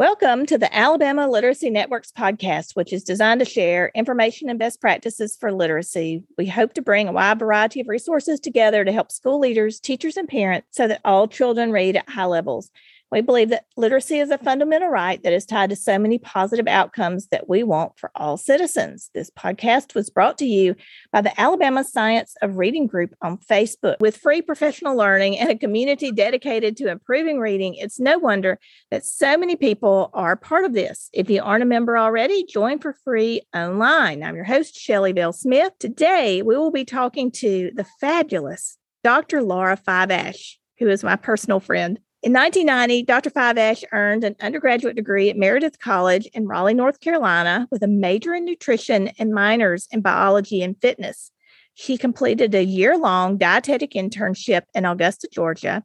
Welcome to the Alabama Literacy Networks podcast, which is designed to share information and best practices for literacy. We hope to bring a wide variety of resources together to help school leaders, teachers, and parents so that all children read at high levels. We believe that literacy is a fundamental right that is tied to so many positive outcomes that we want for all citizens. This podcast was brought to you by the Alabama Science of Reading Group on Facebook. With free professional learning and a community dedicated to improving reading, it's no wonder that so many people are part of this. If you aren't a member already, join for free online. I'm your host, Shelley Bell Smith. Today, we will be talking to the fabulous Dr. Laura Fiveash, who is my personal friend. In 1990, Dr. Fiveash earned an undergraduate degree at Meredith College in Raleigh, North Carolina, with a major in nutrition and minors in biology and fitness. She completed a year long dietetic internship in Augusta, Georgia.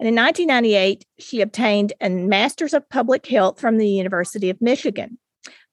And in 1998, she obtained a Master's of Public Health from the University of Michigan.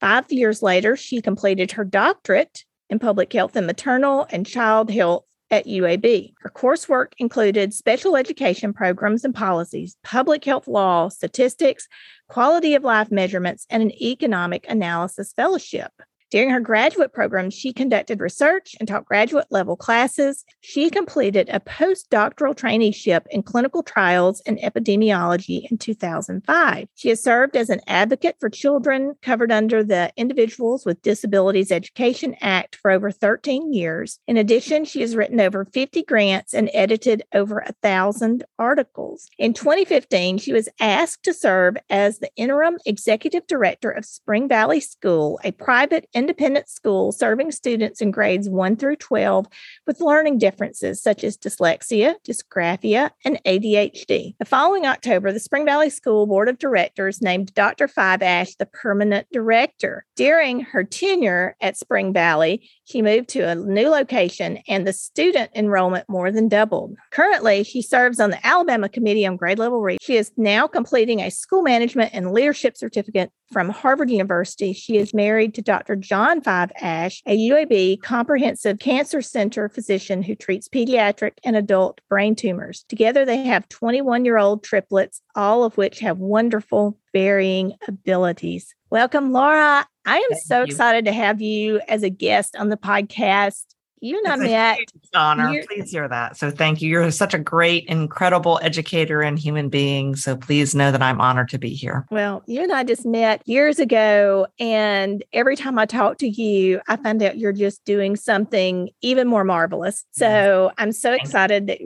Five years later, she completed her doctorate in public health and maternal and child health at UAB. Her coursework included special education programs and policies, public health law, statistics, quality of life measurements, and an economic analysis fellowship. During her graduate program, she conducted research and taught graduate level classes. She completed a postdoctoral traineeship in clinical trials and epidemiology in 2005. She has served as an advocate for children covered under the Individuals with Disabilities Education Act for over 13 years. In addition, she has written over 50 grants and edited over a thousand articles. In 2015, she was asked to serve as the interim executive director of Spring Valley School, a private independent school serving students in grades 1 through 12 with learning differences such as dyslexia, dysgraphia, and ADHD. The following October, the Spring Valley School Board of Directors named Dr. Fiveash the permanent director. During her tenure at Spring Valley, she moved to a new location and the student enrollment more than doubled. Currently, she serves on the Alabama Committee on Grade Level Reading. She is now completing a school management and leadership certificate from Harvard University. She is married to Dr. John Five Ash, a UAB comprehensive cancer center physician who treats pediatric and adult brain tumors. Together, they have 21 year old triplets, all of which have wonderful, varying abilities. Welcome, Laura. I am Thank so you. excited to have you as a guest on the podcast you and I met. honor. Please hear that. So thank you. You're such a great, incredible educator and human being. So please know that I'm honored to be here. Well, you and I just met years ago. And every time I talk to you, I find out you're just doing something even more marvelous. So I'm so excited that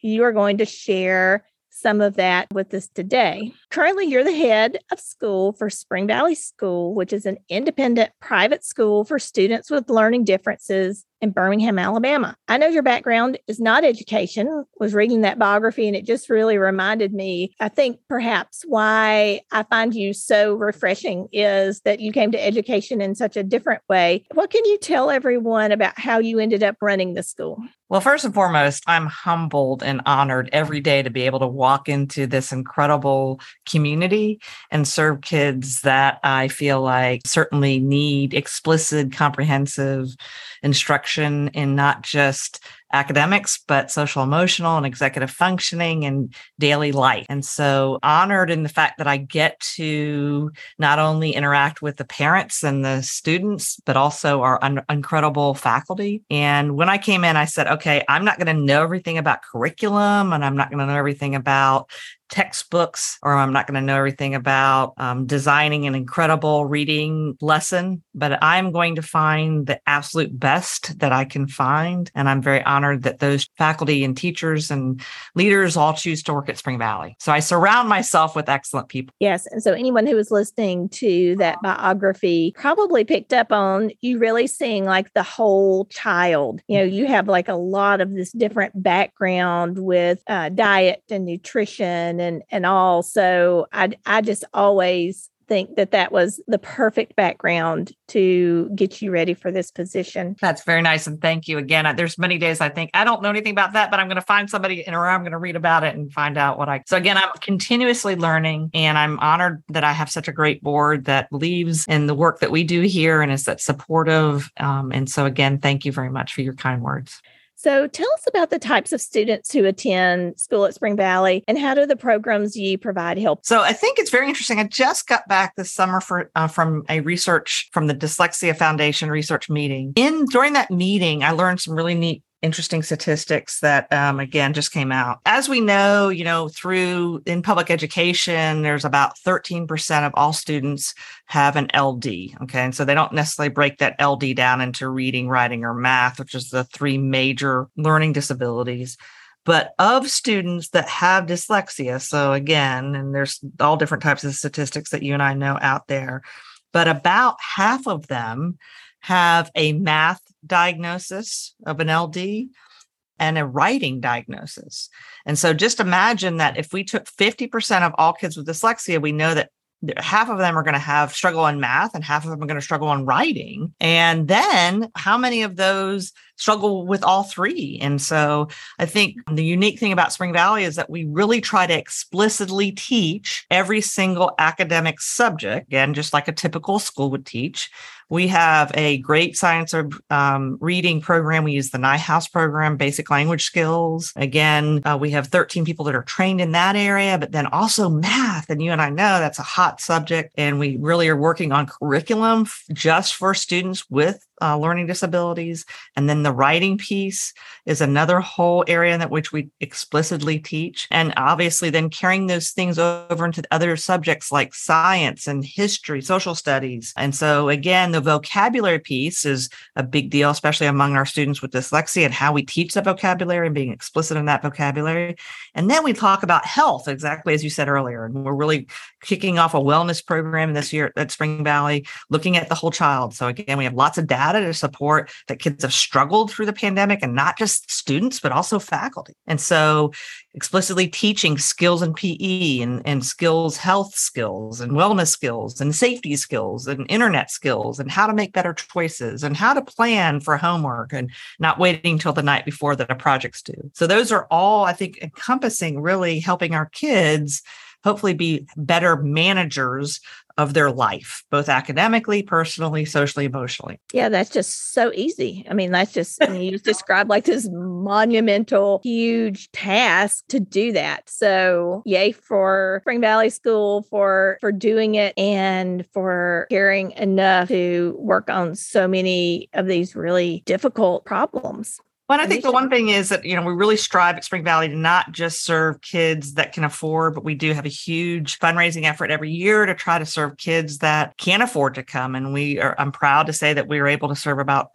you are going to share some of that with us today. Currently, you're the head of school for Spring Valley School, which is an independent private school for students with learning differences in Birmingham, Alabama. I know your background is not education, was reading that biography, and it just really reminded me. I think perhaps why I find you so refreshing is that you came to education in such a different way. What can you tell everyone about how you ended up running the school? Well, first and foremost, I'm humbled and honored every day to be able to walk into this incredible community and serve kids that I feel like certainly need explicit, comprehensive instruction in not just academics, but social emotional and executive functioning and daily life. And so honored in the fact that I get to not only interact with the parents and the students, but also our un- incredible faculty. And when I came in, I said, okay, I'm not going to know everything about curriculum and I'm not going to know everything about textbooks or I'm not going to know everything about um, designing an incredible reading lesson, but I'm going to find the absolute best that I can find. And I'm very honored that those faculty and teachers and leaders all choose to work at Spring Valley. So I surround myself with excellent people. Yes. And so anyone who was listening to that biography probably picked up on you really seeing like the whole child. You know, you have like a lot of this different background with uh, diet and nutrition and and all. So I I just always think that that was the perfect background to get you ready for this position. That's very nice. And thank you again. There's many days I think I don't know anything about that, but I'm going to find somebody in or I'm going to read about it and find out what I. So again, I'm continuously learning and I'm honored that I have such a great board that believes in the work that we do here and is that supportive. Um, and so again, thank you very much for your kind words. So tell us about the types of students who attend school at Spring Valley and how do the programs you provide help? So I think it's very interesting. I just got back this summer for, uh, from a research from the Dyslexia Foundation research meeting. In during that meeting, I learned some really neat interesting statistics that um, again just came out. As we know you know through in public education there's about 13% of all students have an ld okay? And so they don't necessarily break that ld down into reading writing or math which is the three major learning disabilities. But of students that have dyslexia so again and there's all different types of statistics that you and i know out there but about half of them have a math diagnosis of an LD and a writing diagnosis. And so just imagine that if we took 50% of all kids with dyslexia, we know that half of them are going to have struggle in math and half of them are going to struggle in writing. And then how many of those struggle with all three? And so I think the unique thing about Spring Valley is that we really try to explicitly teach every single academic subject, again, just like a typical school would teach. We have a great science um, reading program. We use the Neuhaus program, basic language skills. Again, uh, we have 13 people that are trained in that area, but then also math. And you and I know that's a hot subject. And we really are working on curriculum just for students with uh, learning disabilities. And then the writing piece is another whole area in that which we explicitly teach. And obviously, then carrying those things over into other subjects like science and history, social studies. And so, again, the vocabulary piece is a big deal, especially among our students with dyslexia and how we teach the vocabulary and being explicit in that vocabulary. And then we talk about health, exactly as you said earlier. And we're really kicking off a wellness program this year at Spring Valley, looking at the whole child. So, again, we have lots of data data to support that kids have struggled through the pandemic and not just students, but also faculty. And so explicitly teaching skills in PE and, and skills, health skills and wellness skills and safety skills and internet skills and how to make better choices and how to plan for homework and not waiting until the night before that a project's due. So those are all, I think, encompassing really helping our kids hopefully be better managers of their life, both academically, personally, socially, emotionally. Yeah, that's just so easy. I mean, that's just I mean, you just described like this monumental, huge task to do that. So yay for Spring Valley School for for doing it and for caring enough to work on so many of these really difficult problems. Well, I think the one thing is that, you know, we really strive at Spring Valley to not just serve kids that can afford, but we do have a huge fundraising effort every year to try to serve kids that can't afford to come. And we are, I'm proud to say that we are able to serve about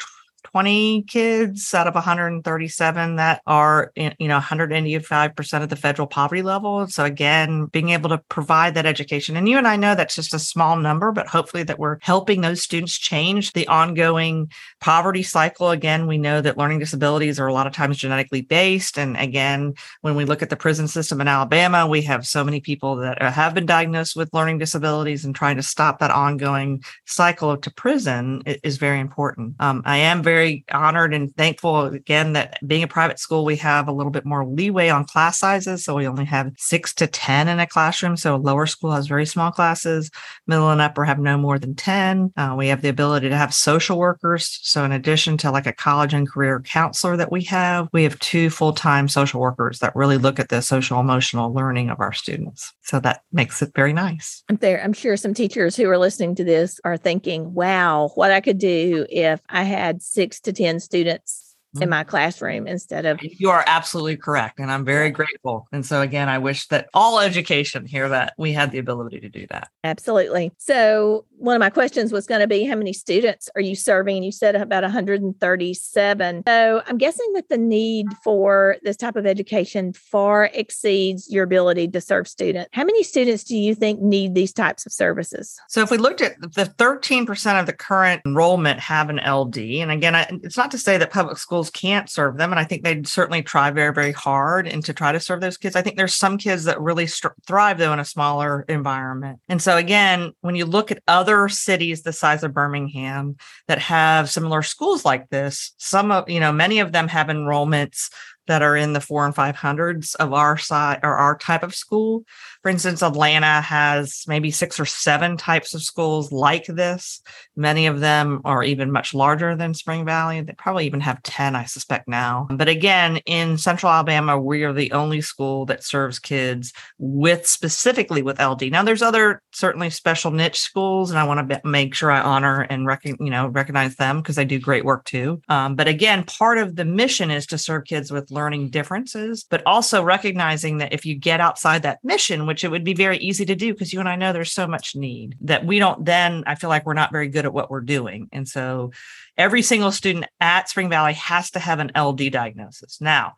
20 kids out of 137 that are, you know, 185% of the federal poverty level. So again, being able to provide that education. And you and I know that's just a small number, but hopefully that we're helping those students change the ongoing poverty cycle. Again, we know that learning disabilities are a lot of times genetically based. And again, when we look at the prison system in Alabama, we have so many people that have been diagnosed with learning disabilities and trying to stop that ongoing cycle to prison is very important. Um, I am very very honored and thankful again that being a private school, we have a little bit more leeway on class sizes. So we only have six to 10 in a classroom. So lower school has very small classes, middle and upper have no more than 10. Uh, we have the ability to have social workers. So in addition to like a college and career counselor that we have, we have two full time social workers that really look at the social emotional learning of our students. So that makes it very nice. I'm there. I'm sure some teachers who are listening to this are thinking, wow, what I could do if I had six to 10 students in mm. my classroom instead of you are absolutely correct and i'm very grateful and so again i wish that all education here that we had the ability to do that absolutely so one of my questions was going to be how many students are you serving and you said about 137 so i'm guessing that the need for this type of education far exceeds your ability to serve students how many students do you think need these types of services so if we looked at the 13% of the current enrollment have an ld and again I, it's not to say that public schools can't serve them. And I think they'd certainly try very, very hard and to try to serve those kids. I think there's some kids that really st- thrive though in a smaller environment. And so again, when you look at other cities the size of Birmingham that have similar schools like this, some of, you know, many of them have enrollments that are in the four and five hundreds of our side or our type of school. For instance, Atlanta has maybe six or seven types of schools like this. Many of them are even much larger than Spring Valley. They probably even have 10, I suspect now. But again, in central Alabama, we are the only school that serves kids with specifically with LD. Now there's other certainly special niche schools, and I want to make sure I honor and rec- you know recognize them because they do great work too. Um, but again, part of the mission is to serve kids with learning differences, but also recognizing that if you get outside that mission, which it would be very easy to do because you and I know there's so much need that we don't then, I feel like we're not very good at what we're doing. And so every single student at Spring Valley has to have an LD diagnosis. Now,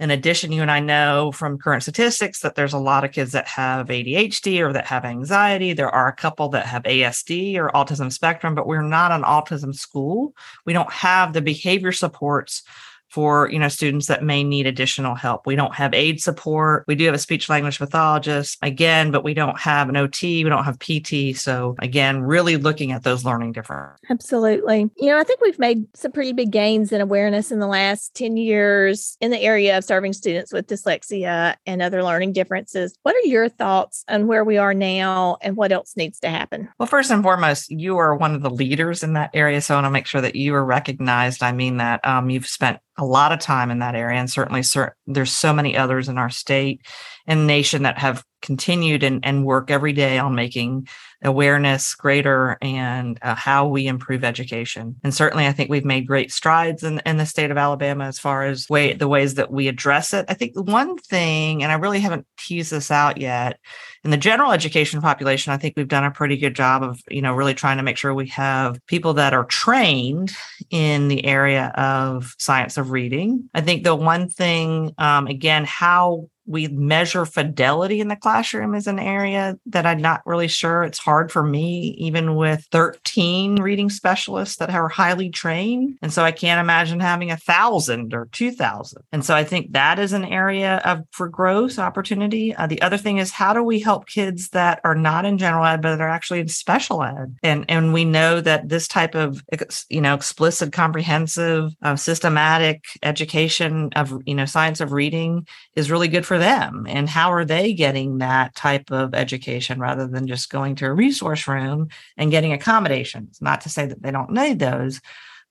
in addition, you and I know from current statistics that there's a lot of kids that have ADHD or that have anxiety. There are a couple that have ASD or autism spectrum, but we're not an autism school. We don't have the behavior supports for you know students that may need additional help. We don't have aid support. We do have a speech language pathologist again but we don't have an ot we don't have pt so again really looking at those learning differences absolutely. You know i think we've made some pretty big gains in awareness in the last 10 years in the area of serving students with dyslexia and other learning differences. What are your thoughts on where we are now and what else needs to happen? Well first and foremost you are one of the leaders in that area so i want to make sure that you are recognized. I mean that um, you've spent a lot of time in that area and certainly there's so many others in our state and nation that have continued and, and work every day on making awareness greater and uh, how we improve education and certainly i think we've made great strides in, in the state of alabama as far as way the ways that we address it i think the one thing and i really haven't teased this out yet in the general education population, I think we've done a pretty good job of, you know, really trying to make sure we have people that are trained in the area of science of reading. I think the one thing, um, again, how we measure fidelity in the classroom is an area that I'm not really sure. It's hard for me, even with 13 reading specialists that are highly trained. And so I can't imagine having a thousand or 2000. And so I think that is an area of for growth opportunity. Uh, the other thing is how do we help kids that are not in general ed, but are actually in special ed? And, and we know that this type of, you know, explicit, comprehensive, uh, systematic education of, you know, science of reading is really good for them? And how are they getting that type of education rather than just going to a resource room and getting accommodations? Not to say that they don't need those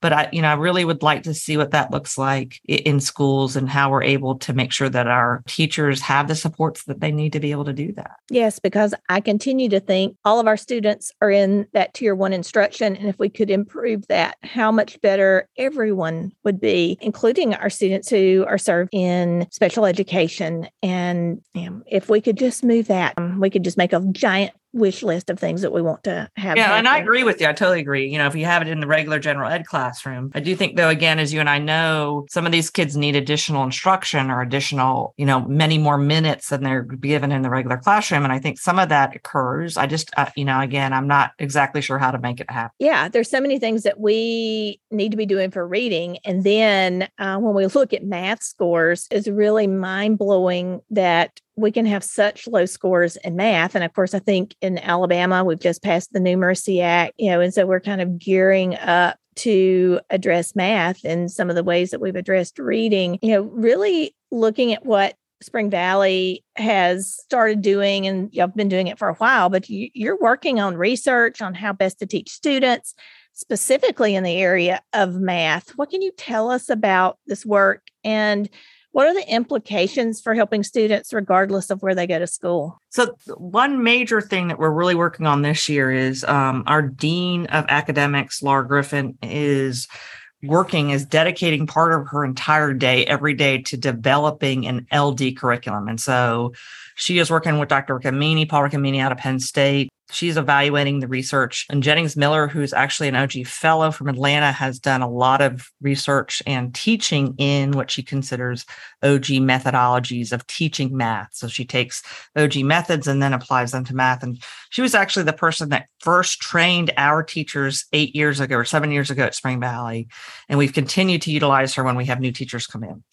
but I, you know, I really would like to see what that looks like in schools and how we're able to make sure that our teachers have the supports that they need to be able to do that. Yes, because I continue to think all of our students are in that tier one instruction. And if we could improve that, how much better everyone would be, including our students who are served in special education. And if we could just move that, um, we could just make a giant wish list of things that we want to have. Yeah, happen. and I agree with you. I totally agree. You know, if you have it in the regular general ed classroom, I do think though, again, as you and I know, some of these kids need additional instruction or additional, you know, many more minutes than they're given in the regular classroom. And I think some of that occurs. I just, uh, you know, again, I'm not exactly sure how to make it happen. Yeah, there's so many things that we need to be doing for reading. And then uh, when we look at math scores, it's really mind blowing that we can have such low scores in math. And of course, I think in Alabama, we've just passed the Numeracy Act, you know, and so we're kind of gearing up to address math and some of the ways that we've addressed reading, you know, really looking at what Spring Valley has started doing, and you've been doing it for a while, but you, you're working on research on how best to teach students, specifically in the area of math. What can you tell us about this work and what are the implications for helping students regardless of where they go to school? So, one major thing that we're really working on this year is um, our Dean of Academics, Laura Griffin, is working is dedicating part of her entire day every day to developing an LD curriculum. And so she is working with Dr. Riccomini, Paul Riccomini out of Penn State, She's evaluating the research. And Jennings Miller, who's actually an OG fellow from Atlanta, has done a lot of research and teaching in what she considers OG methodologies of teaching math. So she takes OG methods and then applies them to math. And she was actually the person that first trained our teachers eight years ago or seven years ago at Spring Valley. And we've continued to utilize her when we have new teachers come in.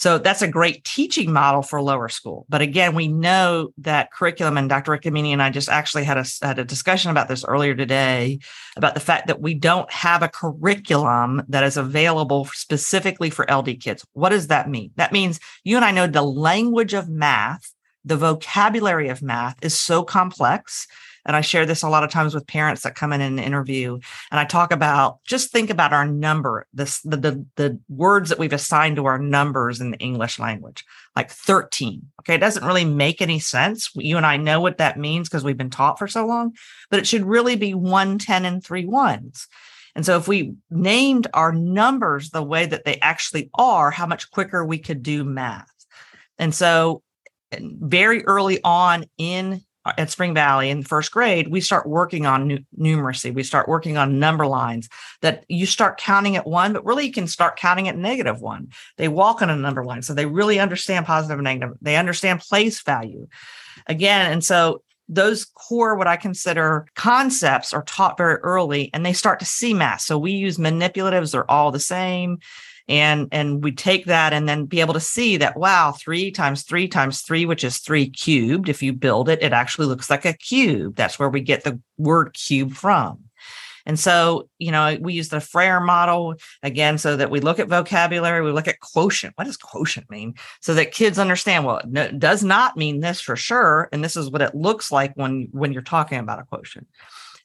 So that's a great teaching model for lower school. But again, we know that curriculum, and Dr. Riccomini and I just actually had a, had a discussion about this earlier today about the fact that we don't have a curriculum that is available specifically for LD kids. What does that mean? That means you and I know the language of math, the vocabulary of math is so complex and I share this a lot of times with parents that come in an interview. And I talk about just think about our number, this the, the, the words that we've assigned to our numbers in the English language, like 13. Okay. It doesn't really make any sense. You and I know what that means because we've been taught for so long, but it should really be one, 10, and three ones. And so if we named our numbers the way that they actually are, how much quicker we could do math. And so very early on in Uh, at Spring Valley in first grade, we start working on nu- numeracy. We start working on number lines that you start counting at one, but really you can start counting at negative one. They walk on a number line. So they really understand positive and negative. They understand place value again. And so those core, what I consider concepts are taught very early and they start to see math. So we use manipulatives, they're all the same and and we take that and then be able to see that wow three times three times three which is three cubed if you build it it actually looks like a cube that's where we get the word cube from and so, you know, we use the Frayer model again so that we look at vocabulary, we look at quotient. What does quotient mean? So that kids understand, well, it does not mean this for sure. And this is what it looks like when when you're talking about a quotient.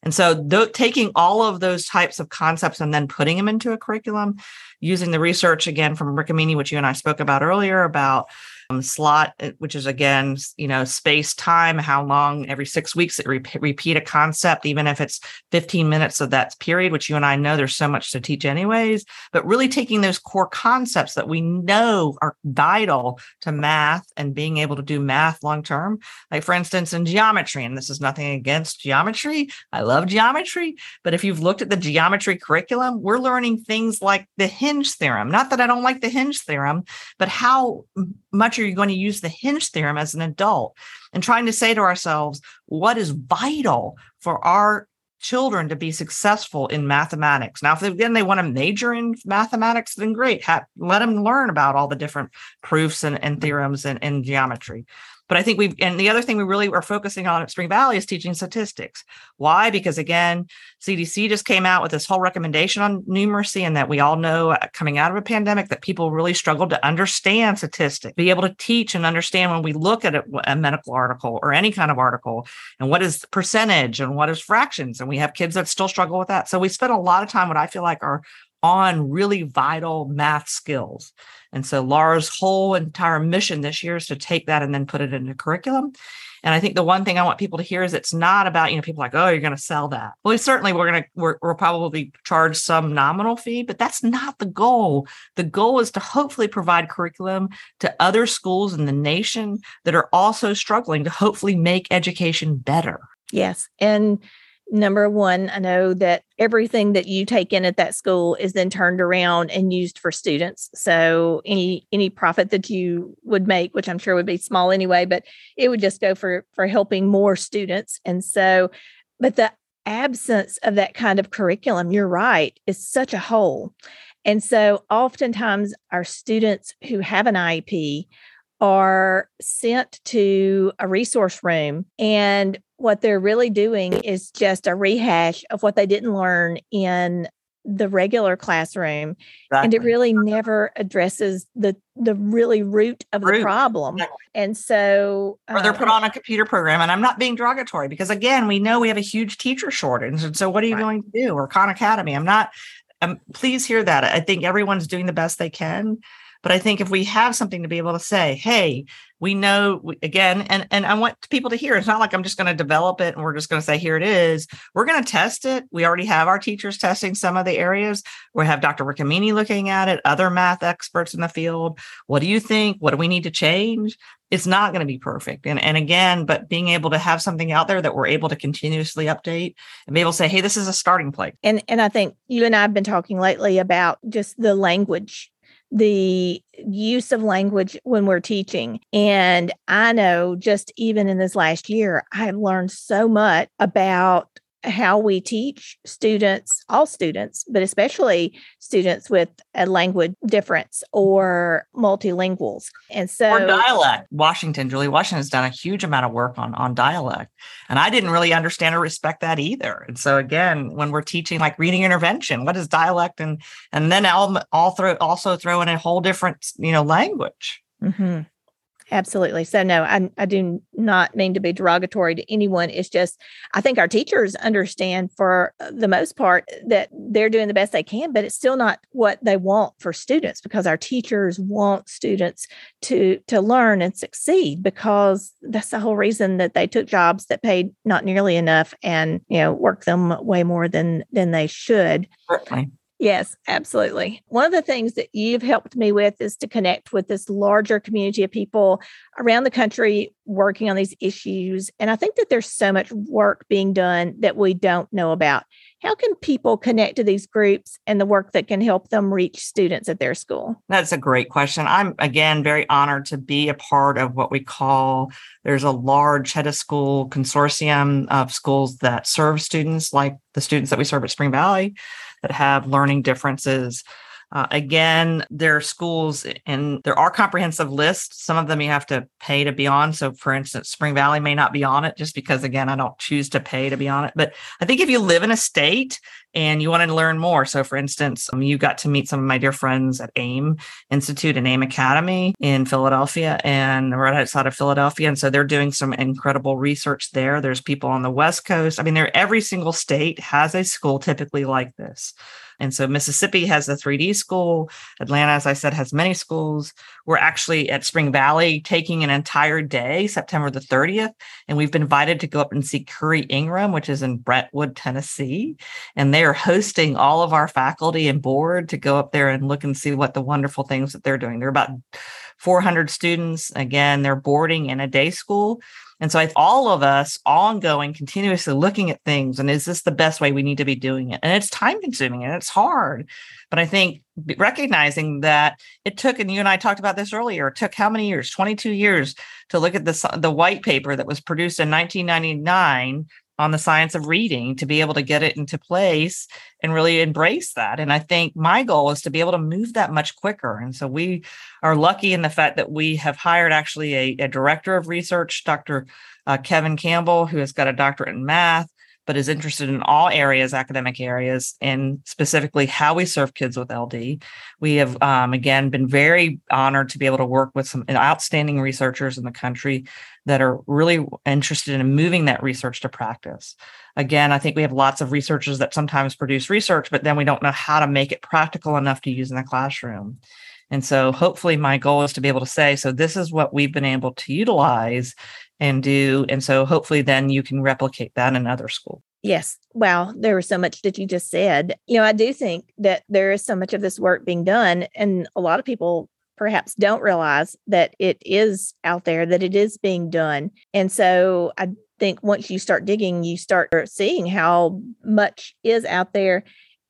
And so th- taking all of those types of concepts and then putting them into a curriculum using the research again from Riccomini, which you and I spoke about earlier about um, slot, uh, which is again, you know, space time, how long every six weeks it re- repeat a concept, even if it's 15 minutes of that period, which you and I know there's so much to teach anyways, but really taking those core concepts that we know are vital to math and being able to do math long term. Like, for instance, in geometry, and this is nothing against geometry, I love geometry, but if you've looked at the geometry curriculum, we're learning things like the hinge theorem. Not that I don't like the hinge theorem, but how much are you going to use the hinge theorem as an adult and trying to say to ourselves what is vital for our children to be successful in mathematics? Now if they, again they want to major in mathematics then great let them learn about all the different proofs and, and mm-hmm. theorems and, in geometry but I think we've, and the other thing we really are focusing on at Spring Valley is teaching statistics. Why? Because again, CDC just came out with this whole recommendation on numeracy, and that we all know uh, coming out of a pandemic that people really struggled to understand statistics, be able to teach and understand when we look at a, a medical article or any kind of article, and what is percentage and what is fractions. And we have kids that still struggle with that. So we spent a lot of time, what I feel like are on really vital math skills. And so Laura's whole entire mission this year is to take that and then put it into curriculum. And I think the one thing I want people to hear is it's not about, you know, people like, oh, you're going to sell that. Well, certainly we're going to, we're, we'll probably charge some nominal fee, but that's not the goal. The goal is to hopefully provide curriculum to other schools in the nation that are also struggling to hopefully make education better. Yes. And number one, I know that everything that you take in at that school is then turned around and used for students. So any any profit that you would make, which I'm sure would be small anyway, but it would just go for for helping more students. And so, but the absence of that kind of curriculum, you're right, is such a hole. And so oftentimes our students who have an IEP are sent to a resource room and what they're really doing is just a rehash of what they didn't learn in the regular classroom exactly. and it really never addresses the the really root of root. the problem exactly. and so or they're put uh, on a computer program and i'm not being derogatory because again we know we have a huge teacher shortage and so what are you right. going to do or khan academy i'm not um, please hear that i think everyone's doing the best they can but I think if we have something to be able to say, hey, we know again, and, and I want people to hear it's not like I'm just going to develop it and we're just going to say, here it is. We're going to test it. We already have our teachers testing some of the areas. We have Dr. Riccomini looking at it, other math experts in the field. What do you think? What do we need to change? It's not going to be perfect. And, and again, but being able to have something out there that we're able to continuously update and be able to say, hey, this is a starting place. And and I think you and I have been talking lately about just the language the use of language when we're teaching. And I know just even in this last year, I've learned so much about how we teach students, all students, but especially students with a language difference or multilinguals. And so, or dialect. Washington, Julie Washington has done a huge amount of work on, on dialect. And I didn't really understand or respect that either. And so, again, when we're teaching like reading intervention, what is dialect? And and then I'll, I'll throw, also throw in a whole different, you know, language. Mm-hmm. Absolutely. So, no, I, I do not mean to be derogatory to anyone. It's just, I think our teachers understand for the most part that they're doing the best they can, but it's still not what they want for students because our teachers want students to, to learn and succeed because that's the whole reason that they took jobs that paid not nearly enough and, you know, work them way more than, than they should. Certainly. Yes, absolutely. One of the things that you've helped me with is to connect with this larger community of people around the country working on these issues. And I think that there's so much work being done that we don't know about. How can people connect to these groups and the work that can help them reach students at their school? That's a great question. I'm, again, very honored to be a part of what we call there's a large head of school consortium of schools that serve students like the students that we serve at Spring Valley that have learning differences. Uh, again, there are schools and there are comprehensive lists. Some of them you have to pay to be on. So, for instance, Spring Valley may not be on it just because, again, I don't choose to pay to be on it. But I think if you live in a state and you wanted to learn more, so for instance, um, you got to meet some of my dear friends at AIM Institute and AIM Academy in Philadelphia and right outside of Philadelphia. And so they're doing some incredible research there. There's people on the West Coast. I mean, there every single state has a school typically like this. And so Mississippi has the 3D school. Atlanta, as I said, has many schools. We're actually at Spring Valley taking an entire day, September the 30th. And we've been invited to go up and see Currey Ingram, which is in Brentwood, Tennessee. And they are hosting all of our faculty and board to go up there and look and see what the wonderful things that they're doing. They're about 400 students. Again, they're boarding in a day school. And so I, all of us ongoing, continuously looking at things and is this the best way we need to be doing it? And it's time consuming and it's hard. But I think recognizing that it took, and you and I talked about this earlier, it took how many years? 22 years to look at the, the white paper that was produced in 1999 on the science of reading to be able to get it into place and really embrace that. And I think my goal is to be able to move that much quicker. And so we are lucky in the fact that we have hired actually a, a director of research, Dr. Uh, Kevin Campbell, who has got a doctorate in math but is interested in all areas, academic areas, and specifically how we serve kids with LD. We have, um, again, been very honored to be able to work with some outstanding researchers in the country that are really interested in moving that research to practice. Again, I think we have lots of researchers that sometimes produce research, but then we don't know how to make it practical enough to use in the classroom. And so hopefully my goal is to be able to say, so this is what we've been able to utilize and do. And so hopefully then you can replicate that in other schools. Yes. Wow. There was so much that you just said. You know, I do think that there is so much of this work being done, and a lot of people perhaps don't realize that it is out there, that it is being done. And so I think once you start digging, you start seeing how much is out there.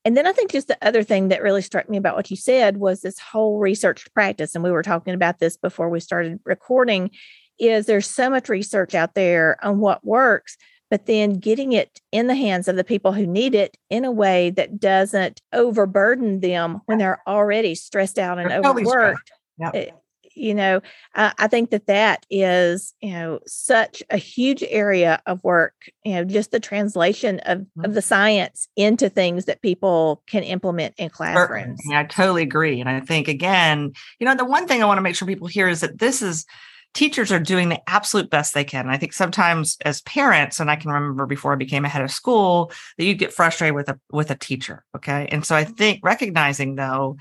And then I think just the other thing that really struck me about what you said was this whole research practice. And we were talking about this before we started recording is there's so much research out there on what works, but then getting it in the hands of the people who need it in a way that doesn't overburden them when they're already stressed out and overworked. Yep. It, eh, you know, uh, I think that that is, you know, such a huge area of work, you know, just the translation of, mm-hmm. of the science into things that people can implement in classrooms. I totally agree. And I think, again, you know, the one thing I want to make sure people hear is that this is, teachers are doing the absolute best they can. And I think sometimes as parents, and I can remember before I became a head of school, that you get frustrated with a with a teacher. Okay. And so I think recognizing though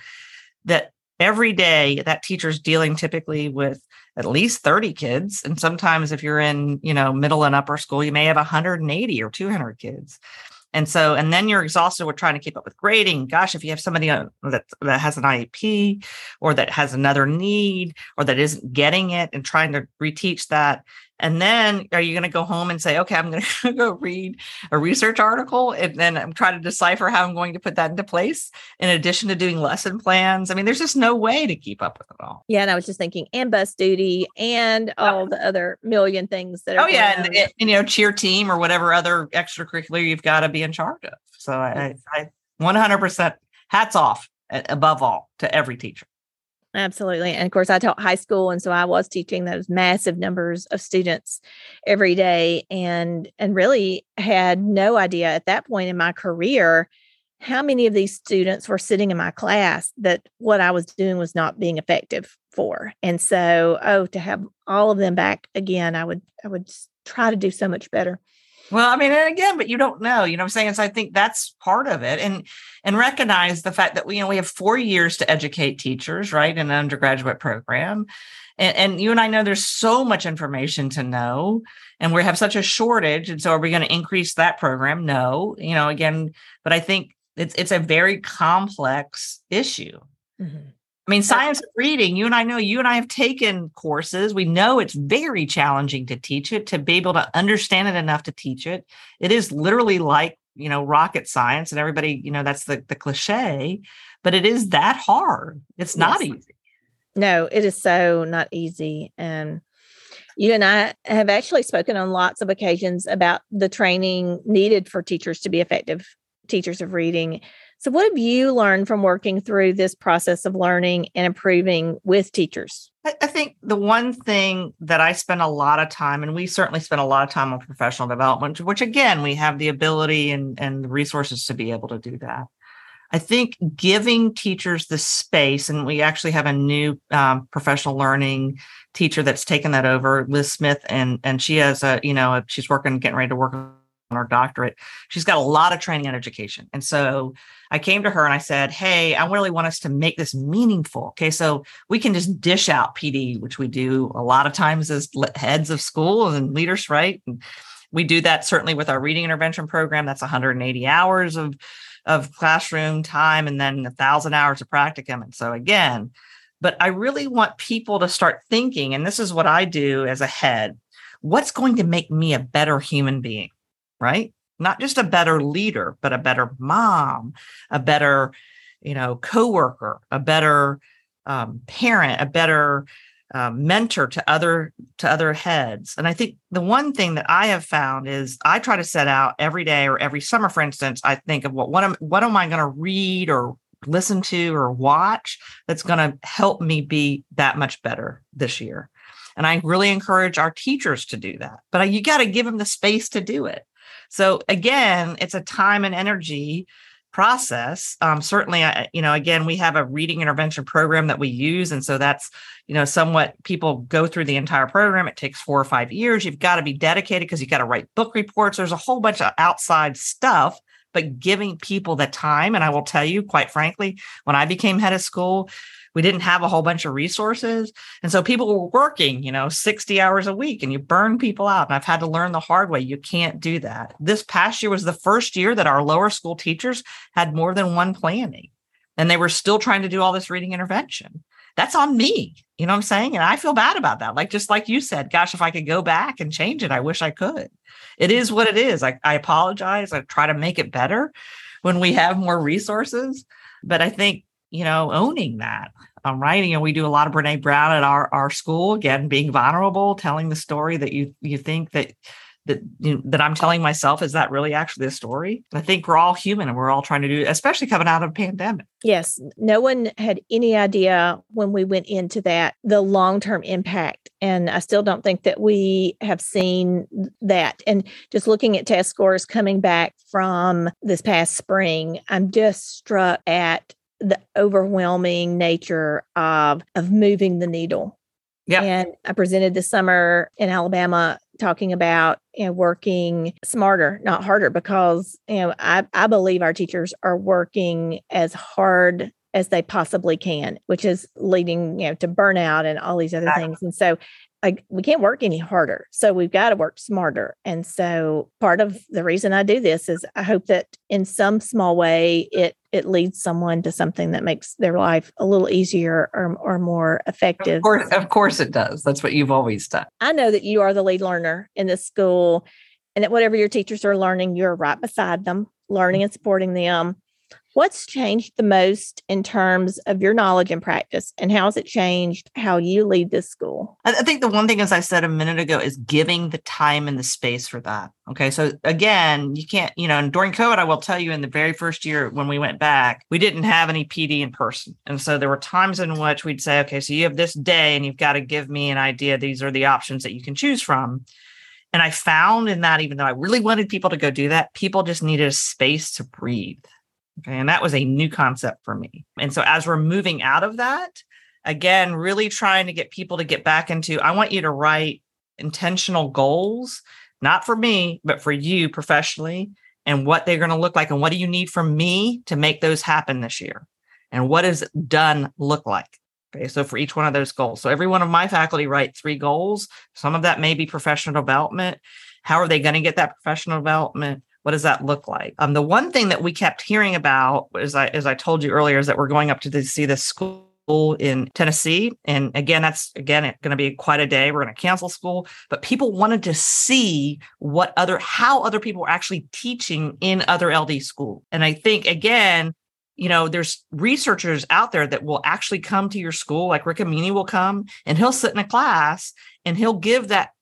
that every day that teacher's dealing typically with at least 30 kids. And sometimes if you're in, you know, middle and upper school, you may have 180 or 200 kids. And so, and then you're exhausted with trying to keep up with grading. Gosh, if you have somebody that, that has an IEP or that has another need or that isn't getting it and trying to reteach that, And then are you going to go home and say, okay, I'm going to go read a research article and then um, I'm trying to decipher how I'm going to put that into place in addition to doing lesson plans? I mean, there's just no way to keep up with it all. Yeah. And I was just thinking, and bus duty and all the other million things that are Oh, yeah. And, and, you know, cheer team or whatever other extracurricular you've got to be in charge of. So I, I 100% hats off above all to every teacher. Absolutely. And of course, I taught high school. And so I was teaching those massive numbers of students every day and and really had no idea at that point in my career how many of these students were sitting in my class that what I was doing was not being effective for. And so, oh, to have all of them back again, I would I would try to do so much better. Well, I mean, and again, but you don't know, you know I'm saying? So I think that's part of it. And and recognize the fact that we, you know, we have four years to educate teachers, right? In an undergraduate program. And, and you and I know there's so much information to know, and we have such a shortage. And so are we going to increase that program? No, you know, again, but I think it's it's a very complex issue. Mm-hmm. I mean, science of reading, you and I know, you and I have taken courses. We know it's very challenging to teach it, to be able to understand it enough to teach it. It is literally like, you know, rocket science, and everybody, you know, that's the, the cliche, but it is that hard. It's not yes. easy. No, it is so not easy. And you and I have actually spoken on lots of occasions about the training needed for teachers to be effective teachers of reading so, what have you learned from working through this process of learning and improving with teachers? I think the one thing that I spend a lot of time, and we certainly spend a lot of time on professional development, which again, we have the ability and, and the resources to be able to do that. I think giving teachers the space, and we actually have a new um, professional learning teacher that's taken that over, Liz Smith, and and she has a you know she's working getting ready to work her doctorate. She's got a lot of training and education. And so I came to her and I said, Hey, I really want us to make this meaningful. Okay. So we can just dish out PD, which we do a lot of times as heads of school and leaders, right? And we do that certainly with our reading intervention program. That's 180 hours of, of classroom time and then a thousand hours of practicum. And so again, but I really want people to start thinking, and this is what I do as a head what's going to make me a better human being? Right? Not just a better leader, but a better mom, a better, you know, coworker, a better um, parent, a better um, mentor to other to other heads. And I think the one thing that I have found is I try to set out every day or every summer, for instance, I think of what what am what am I going to read or listen to or watch that's going to help me be that much better this year. And I really encourage our teachers to do that. But you got to give them the space to do it. So again, it's a time and energy process. Um, certainly, I, you know, again, we have a reading intervention program that we use, and so that's you know somewhat people go through the entire program. It takes four or five years. You've got to be dedicated because you've got to write book reports. There's a whole bunch of outside stuff. But giving people the time, and I will tell you, quite frankly, when I became head of school, we didn't have a whole bunch of resources. And so people were working, you know, 60 hours a week and you burn people out. And I've had to learn the hard way. You can't do that. This past year was the first year that our lower school teachers had more than one planning and they were still trying to do all this reading intervention. That's on me. You know what I'm saying? And I feel bad about that. Like, just like you said, gosh, if I could go back and change it, I wish I could. It is what it is. I, I apologize. I try to make it better when we have more resources. But I think you know, owning that. Um, right. You know, we do a lot of Brene Brown at our, our school, again, being vulnerable, telling the story that you you think that that you know, that I'm telling myself is that really actually a story? I think we're all human and we're all trying to do, especially coming out of a pandemic. Yes, no one had any idea when we went into that the long term impact, and I still don't think that we have seen that. And just looking at test scores coming back from this past spring, I'm just struck at the overwhelming nature of of moving the needle. Yeah. And I presented this summer in Alabama talking about you know working smarter, not harder, because you know I, I believe our teachers are working as hard as they possibly can, which is leading you know to burnout and all these other things. And so like we can't work any harder. So we've got to work smarter. And so part of the reason I do this is I hope that in some small way it it leads someone to something that makes their life a little easier or, or more effective. Of course, of course it does. That's what you've always done. I know that you are the lead learner in this school and that whatever your teachers are learning, you're right beside them, learning and mm-hmm. supporting them. What's changed the most in terms of your knowledge and practice, and how has it changed how you lead this school? I think the one thing, as I said a minute ago, is giving the time and the space for that. Okay. So, again, you can't, you know, and during COVID, I will tell you in the very first year when we went back, we didn't have any PD in person. And so there were times in which we'd say, okay, so you have this day and you've got to give me an idea. These are the options that you can choose from. And I found in that, even though I really wanted people to go do that, people just needed a space to breathe. Okay. And that was a new concept for me. And so as we're moving out of that, again, really trying to get people to get back into, I want you to write intentional goals, not for me, but for you professionally and what they're going to look like. And what do you need from me to make those happen this year? And what does done look like? Okay. So for each one of those goals. So every one of my faculty write three goals. Some of that may be professional development. How are they going to get that professional development? What does that look like? Um, the one thing that we kept hearing about, as I as I told you earlier, is that we're going up to the, see this school in Tennessee. And again, that's again going to be quite a day. We're going to cancel school, but people wanted to see what other how other people were actually teaching in other LD school. And I think again, you know, there's researchers out there that will actually come to your school, like Riccomini will come and he'll sit in a class and he'll give that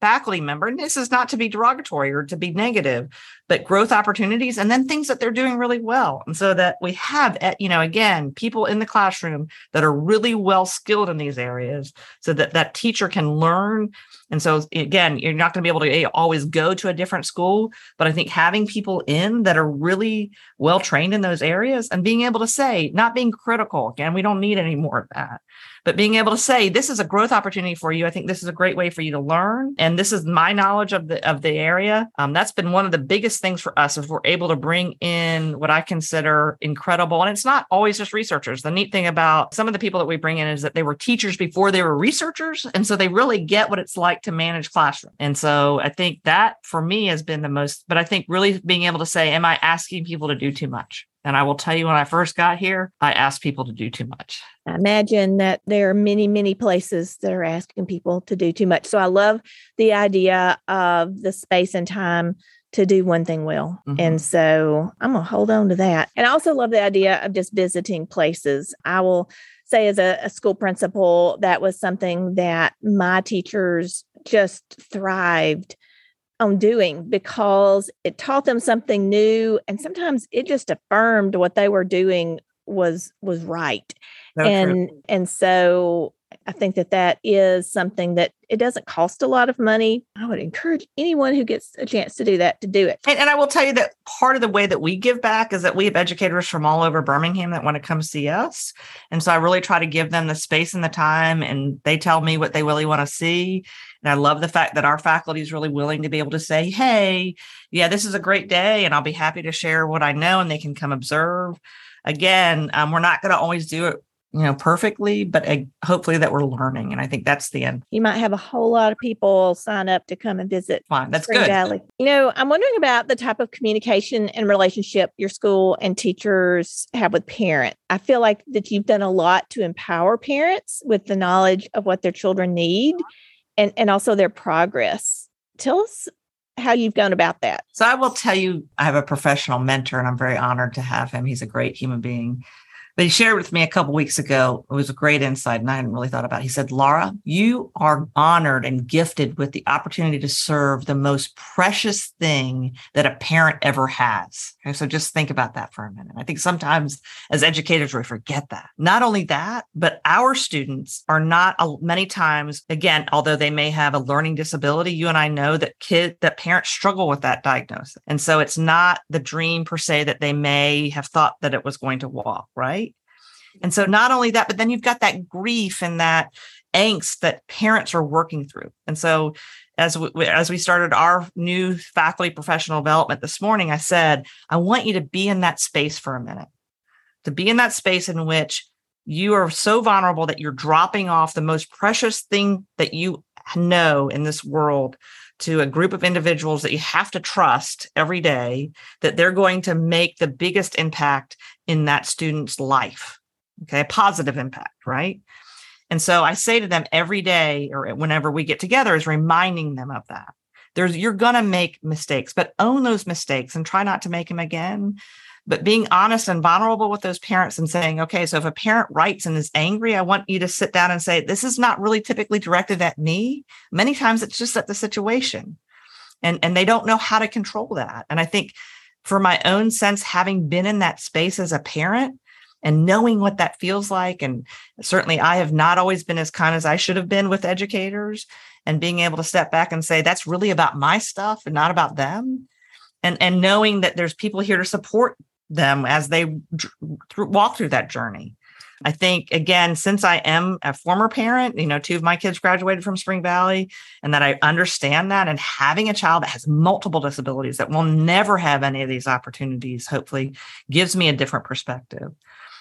faculty member, and this is not to be derogatory or to be negative, but growth opportunities and then things that they're doing really well. And so that we have, eh, you know, again, people in the classroom that are really well skilled in these areas so that that teacher can learn. And so again, you're not going to be able to eh, always go to a different school, but I think having people in that are really well trained in those areas and being able to say, not being critical, again, we don't need any more of that but being able to say this is a growth opportunity for you i think this is a great way for you to learn and this is my knowledge of the of the area um, that's been one of the biggest things for us if we're able to bring in what i consider incredible and it's not always just researchers the neat thing about some of the people that we bring in is that they were teachers before they were researchers and so they really get what it's like to manage classroom and so i think that for me has been the most but i think really being able to say am i asking people to do too much and I will tell you, when I first got here, I asked people to do too much. I imagine that there are many, many places that are asking people to do too much. So I love the idea of the space and time to do one thing well. Mm-hmm. And so I'm going to hold on to that. And I also love the idea of just visiting places. I will say, as a, a school principal, that was something that my teachers just thrived on doing because it taught them something new and sometimes it just affirmed what they were doing was was right and true. and so i think that that is something that it doesn't cost a lot of money. I would encourage anyone who gets a chance to do that to do it. And, and i will tell you that part of the way that we give back is that we have educators from all over birmingham that want to come see us. And so i really try to give them the space and the time and they tell me what they really want to see. And I love the fact that our faculty is really willing to be able to say, hey, yeah, this is a great day, and I'll be happy to share what I know, and they can come observe. Again, um, we're not going to always do it you know perfectly but hopefully that we're learning and i think that's the end you might have a whole lot of people sign up to come and visit fine that's Spring good Valley. you know i'm wondering about the type of communication and relationship your school and teachers have with parents i feel like that you've done a lot to empower parents with the knowledge of what their children need and, and also their progress. Tell us how you've gone about that. So I will tell you, I have a professional mentor and I'm very honored to have him. He's a great human being. But he shared with me a couple weeks ago. It was a great insight, and I hadn't really thought about. It. He said, "Laura, you are honored and gifted with the opportunity to serve the most precious thing that a parent ever has." Okay, so just think about that for a minute. I think sometimes as educators we forget that. Not only that, but our students are not many times. Again, although they may have a learning disability, you and I know that kid that parents struggle with that diagnosis, and so it's not the dream per se that they may have thought that it was going to walk. Right and so not only that, but then you've got that grief and that angst that parents are working through. And so as we, as we started our new faculty professional development this morning, I said, I want you to be in that space for a minute, to be in that space in which you are so vulnerable that you're dropping off the most precious thing that you know in this world to a group of individuals that you have to trust every day that they're going to make the biggest impact in that student's life. Okay, a positive impact, right? And so I say to them every day or whenever we get together is reminding them of that. There's you're going to make mistakes, but own those mistakes and try not to make them again but being honest and vulnerable with those parents and saying, okay, so if a parent writes and is angry, I want you to sit down and say, this is not really typically directed at me. Many times it's just at the situation. And, and they don't know how to control that. And I think for my own sense, having been in that space as a parent and knowing what that feels like, and certainly I have not always been as kind as I should have been with educators, and being able to step back and say, that's really about my stuff and not about them. And, and knowing that there's people here to support them as they walk through that journey. I think again, since I am a former parent, you know, two of my kids graduated from Spring Valley, and that I understand that, and having a child that has multiple disabilities that will never have any of these opportunities, hopefully, gives me a different perspective.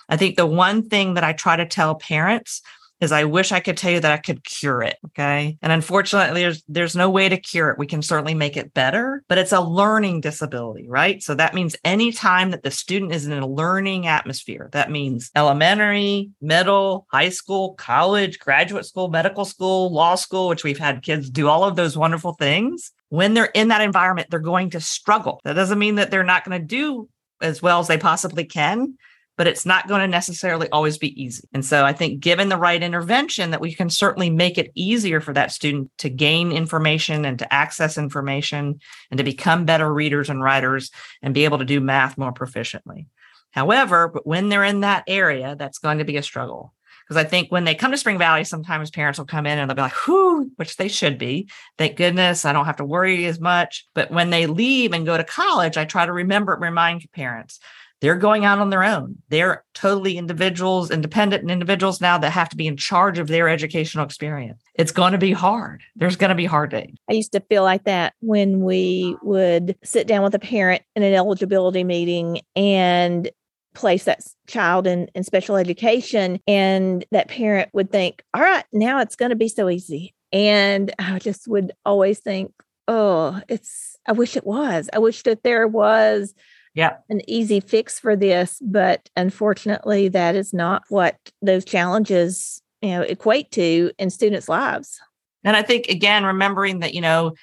I think the one thing that I try to tell parents is I wish I could tell you that I could cure it. Okay. And unfortunately, there's there's no way to cure it. We can certainly make it better, but it's a learning disability, right? So that means anytime that the student is in a learning atmosphere, that means elementary, middle, high school, college, graduate school, medical school, law school, which we've had kids do all of those wonderful things. When they're in that environment, they're going to struggle. That doesn't mean that they're not going to do as well as they possibly can, but it's not going to necessarily always be easy. And so I think given the right intervention that we can certainly make it easier for that student to gain information and to access information and to become better readers and writers and be able to do math more proficiently. However, but when they're in that area, that's going to be a struggle. Because I think when they come to Spring Valley, sometimes parents will come in and they'll be like, whoo, which they should be. Thank goodness I don't have to worry as much. But when they leave and go to college, I try to remember, remind parents they're going out on their own. They're totally individuals, independent individuals now that have to be in charge of their educational experience. It's going to be hard. There's going to be hard days. I used to feel like that when we would sit down with a parent in an eligibility meeting and place that child in, in special education. And that parent would think, all right, now it's going to be so easy. And I just would always think, oh, it's, I wish it was. I wish that there was yeah. an easy fix for this, but unfortunately, that is not what those challenges you know equate to in students' lives. And I think again, remembering that you know,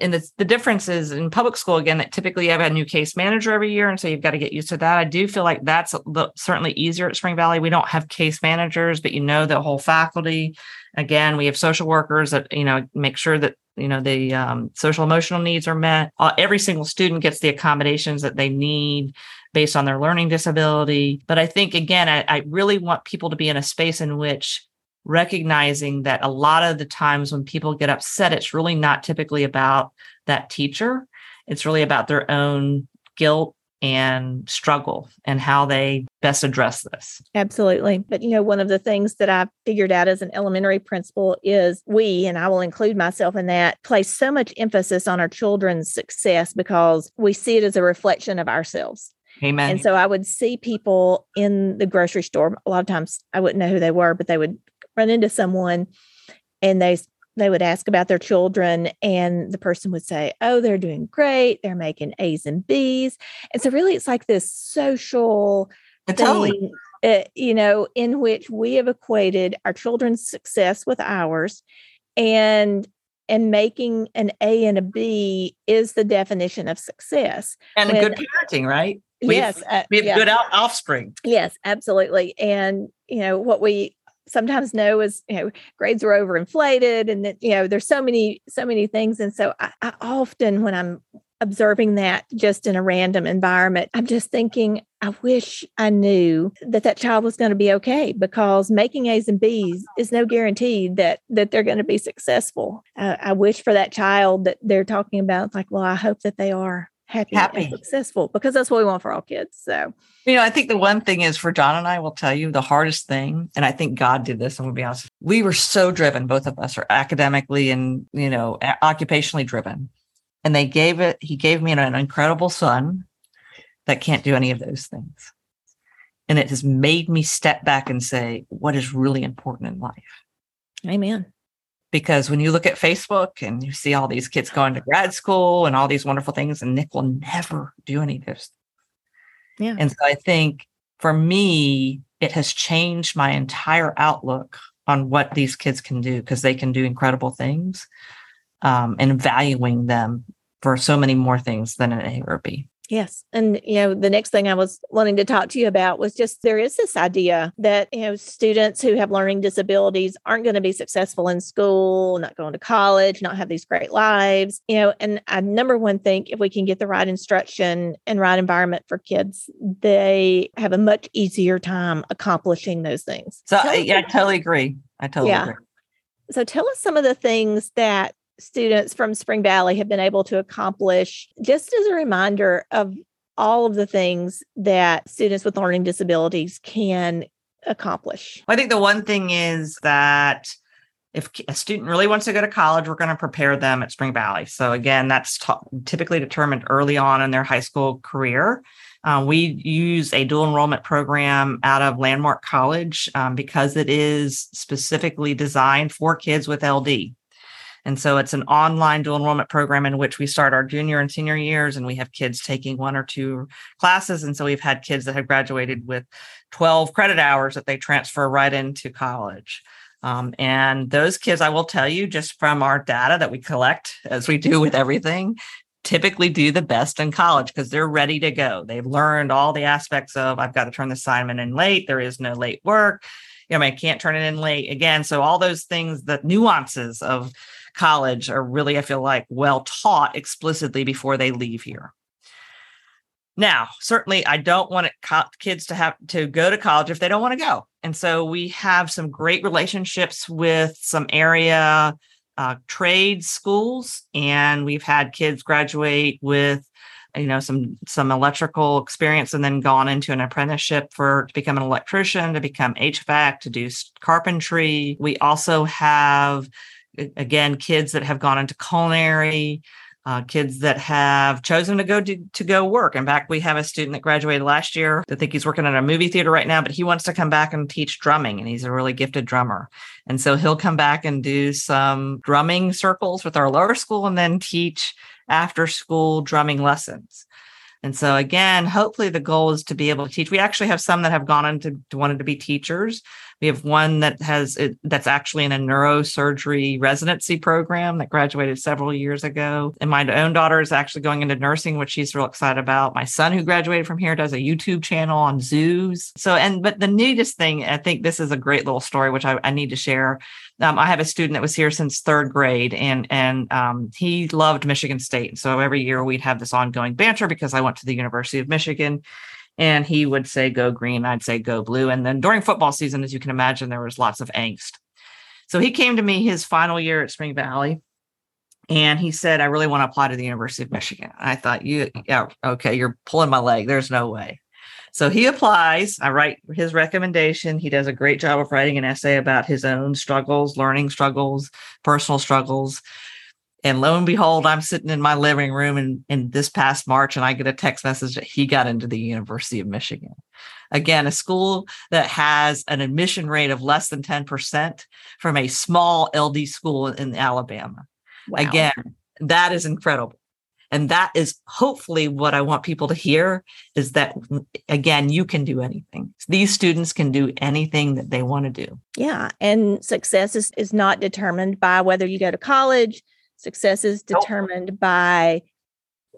and the, the difference is in public school again that typically you have a new case manager every year, and so you've got to get used to that. I do feel like that's certainly easier at Spring Valley. We don't have case managers, but you know the whole faculty. Again, we have social workers that you know make sure that you know the um, social emotional needs are met uh, every single student gets the accommodations that they need based on their learning disability but i think again I, I really want people to be in a space in which recognizing that a lot of the times when people get upset it's really not typically about that teacher it's really about their own guilt and struggle and how they best address this. Absolutely. But, you know, one of the things that I've figured out as an elementary principal is we, and I will include myself in that, place so much emphasis on our children's success because we see it as a reflection of ourselves. Amen. And so I would see people in the grocery store. A lot of times I wouldn't know who they were, but they would run into someone and they they would ask about their children and the person would say oh they're doing great. They're making a's and b's. And so really it's like this social totally. thing uh, you know in which we have equated our children's success with ours and and making an a and a b is the definition of success. And when, good parenting right? We yes have, uh, we have yeah. good offspring. Yes absolutely. And you know what we sometimes know is you know grades are overinflated and that you know there's so many so many things. And so I, I often when i'm observing that just in a random environment i'm just thinking i wish i knew that that child was going to be okay because making a's and b's is no guarantee that that they're going to be successful. Uh, i wish for that child that they're talking about like well i hope that they are happy, happy. and successful because that's what we want for all kids. So, you know, I think the one thing is for John and I will tell you the hardest thing, and I think God did this, and we'll be honest, we were so driven, both of us are academically and, you know, occupationally driven. And they gave it, he gave me an, an incredible son that can't do any of those things. And it has made me step back and say, what is really important in life? Amen. Because when you look at Facebook and you see all these kids going to grad school and all these wonderful things, and Nick will never do any of this. Yeah. And so I think for me, it has changed my entire outlook on what these kids can do because they can do incredible things um, and valuing them for so many more things than an A or B. Yes. And, you know, the next thing I was wanting to talk to you about was just there is this idea that, you know, students who have learning disabilities aren't going to be successful in school, not going to college, not have these great lives, you know. And I number one think if we can get the right instruction and right environment for kids, they have a much easier time accomplishing those things. So, yeah, I totally agree. I totally yeah. agree. So, tell us some of the things that students from Spring Valley have been able to accomplish, just as a reminder of all of the things that students with learning disabilities can accomplish? I think the one thing is that if a student really wants to go to college, we're going to prepare them at Spring Valley. So, again, that's t- typically determined early on in their high school career. Uh, we use a dual enrollment program out of Landmark College um, because it is specifically designed for kids with LD. And so it's an online dual enrollment program in which we start our junior and senior years, and we have kids taking one or two classes. And so we've had kids that have graduated with 12 credit hours that they transfer right into college. Um, and those kids, I will tell you, just from our data that we collect, as we do with everything, typically do the best in college because they're ready to go. They've learned all the aspects of I've got to turn the assignment in late. There is no late work. You know, I can't turn it in late again. So all those things, the nuances of college are really, I feel like, well taught explicitly before they leave here. Now, certainly, I don't want kids to have to go to college if they don't want to go. And so we have some great relationships with some area uh, trade schools, and we've had kids graduate with you know some some electrical experience and then gone into an apprenticeship for to become an electrician to become hvac to do carpentry we also have again, kids that have gone into culinary, uh, kids that have chosen to go to, to go work. In fact, we have a student that graduated last year. I think he's working at a movie theater right now, but he wants to come back and teach drumming, and he's a really gifted drummer. And so he'll come back and do some drumming circles with our lower school, and then teach after school drumming lessons. And so again, hopefully the goal is to be able to teach. We actually have some that have gone into wanted to be teachers. We have one that has that's actually in a neurosurgery residency program that graduated several years ago. And my own daughter is actually going into nursing, which she's real excited about. My son, who graduated from here, does a YouTube channel on zoos. So, and but the neatest thing, I think this is a great little story, which I, I need to share. Um, I have a student that was here since third grade, and and um, he loved Michigan State. So every year we'd have this ongoing banter because I went to the University of Michigan and he would say go green i'd say go blue and then during football season as you can imagine there was lots of angst. So he came to me his final year at spring valley and he said i really want to apply to the university of michigan. I thought you yeah okay you're pulling my leg there's no way. So he applies i write his recommendation he does a great job of writing an essay about his own struggles learning struggles personal struggles and lo and behold, I'm sitting in my living room in, in this past March and I get a text message that he got into the University of Michigan. Again, a school that has an admission rate of less than 10% from a small LD school in Alabama. Wow. Again, that is incredible. And that is hopefully what I want people to hear is that, again, you can do anything. These students can do anything that they want to do. Yeah. And success is, is not determined by whether you go to college, Success is determined nope. by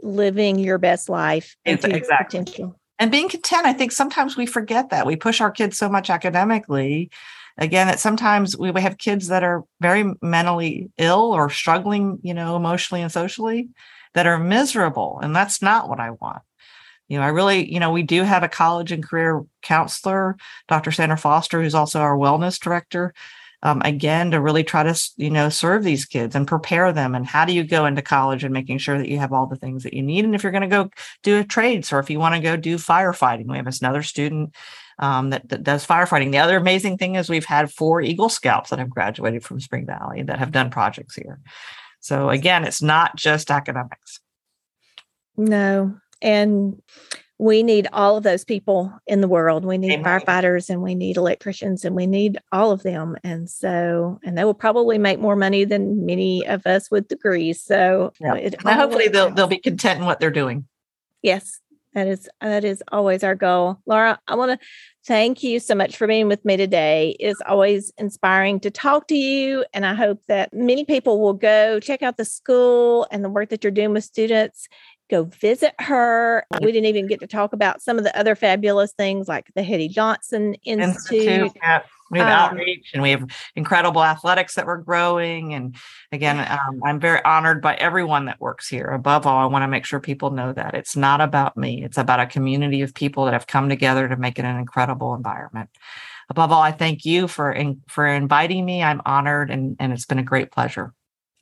living your best life exactly. potential. And being content. I think sometimes we forget that. We push our kids so much academically. Again, that sometimes we, we have kids that are very mentally ill or struggling, you know, emotionally and socially that are miserable. And that's not what I want. You know, I really, you know, we do have a college and career counselor, Dr. Sandra Foster, who's also our wellness director um, again to really try to you know serve these kids and prepare them and how do you go into college and making sure that you have all the things that you need and if you're going to go do a trades or if you want to go do firefighting we have another student um, that, that does firefighting. The other amazing thing is we've had four eagle scouts that have graduated from spring valley that have done projects here. So again it's not just academics. No and we need all of those people in the world. We need Amen. firefighters and we need electricians and we need all of them. And so, and they will probably make more money than many of us with degrees. So, Yeah. hopefully they'll they'll be content in what they're doing. Yes, that is that is always our goal. Laura, I want to thank you so much for being with me today. It's always inspiring to talk to you and I hope that many people will go check out the school and the work that you're doing with students. Go visit her. We didn't even get to talk about some of the other fabulous things like the Hetty Johnson Institute. Institute. Yeah. We have Um, outreach and we have incredible athletics that we're growing. And again, um, I'm very honored by everyone that works here. Above all, I want to make sure people know that it's not about me. It's about a community of people that have come together to make it an incredible environment. Above all, I thank you for in, for inviting me. I'm honored and, and it's been a great pleasure.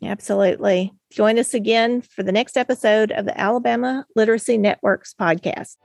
Absolutely. Join us again for the next episode of the Alabama Literacy Networks podcast.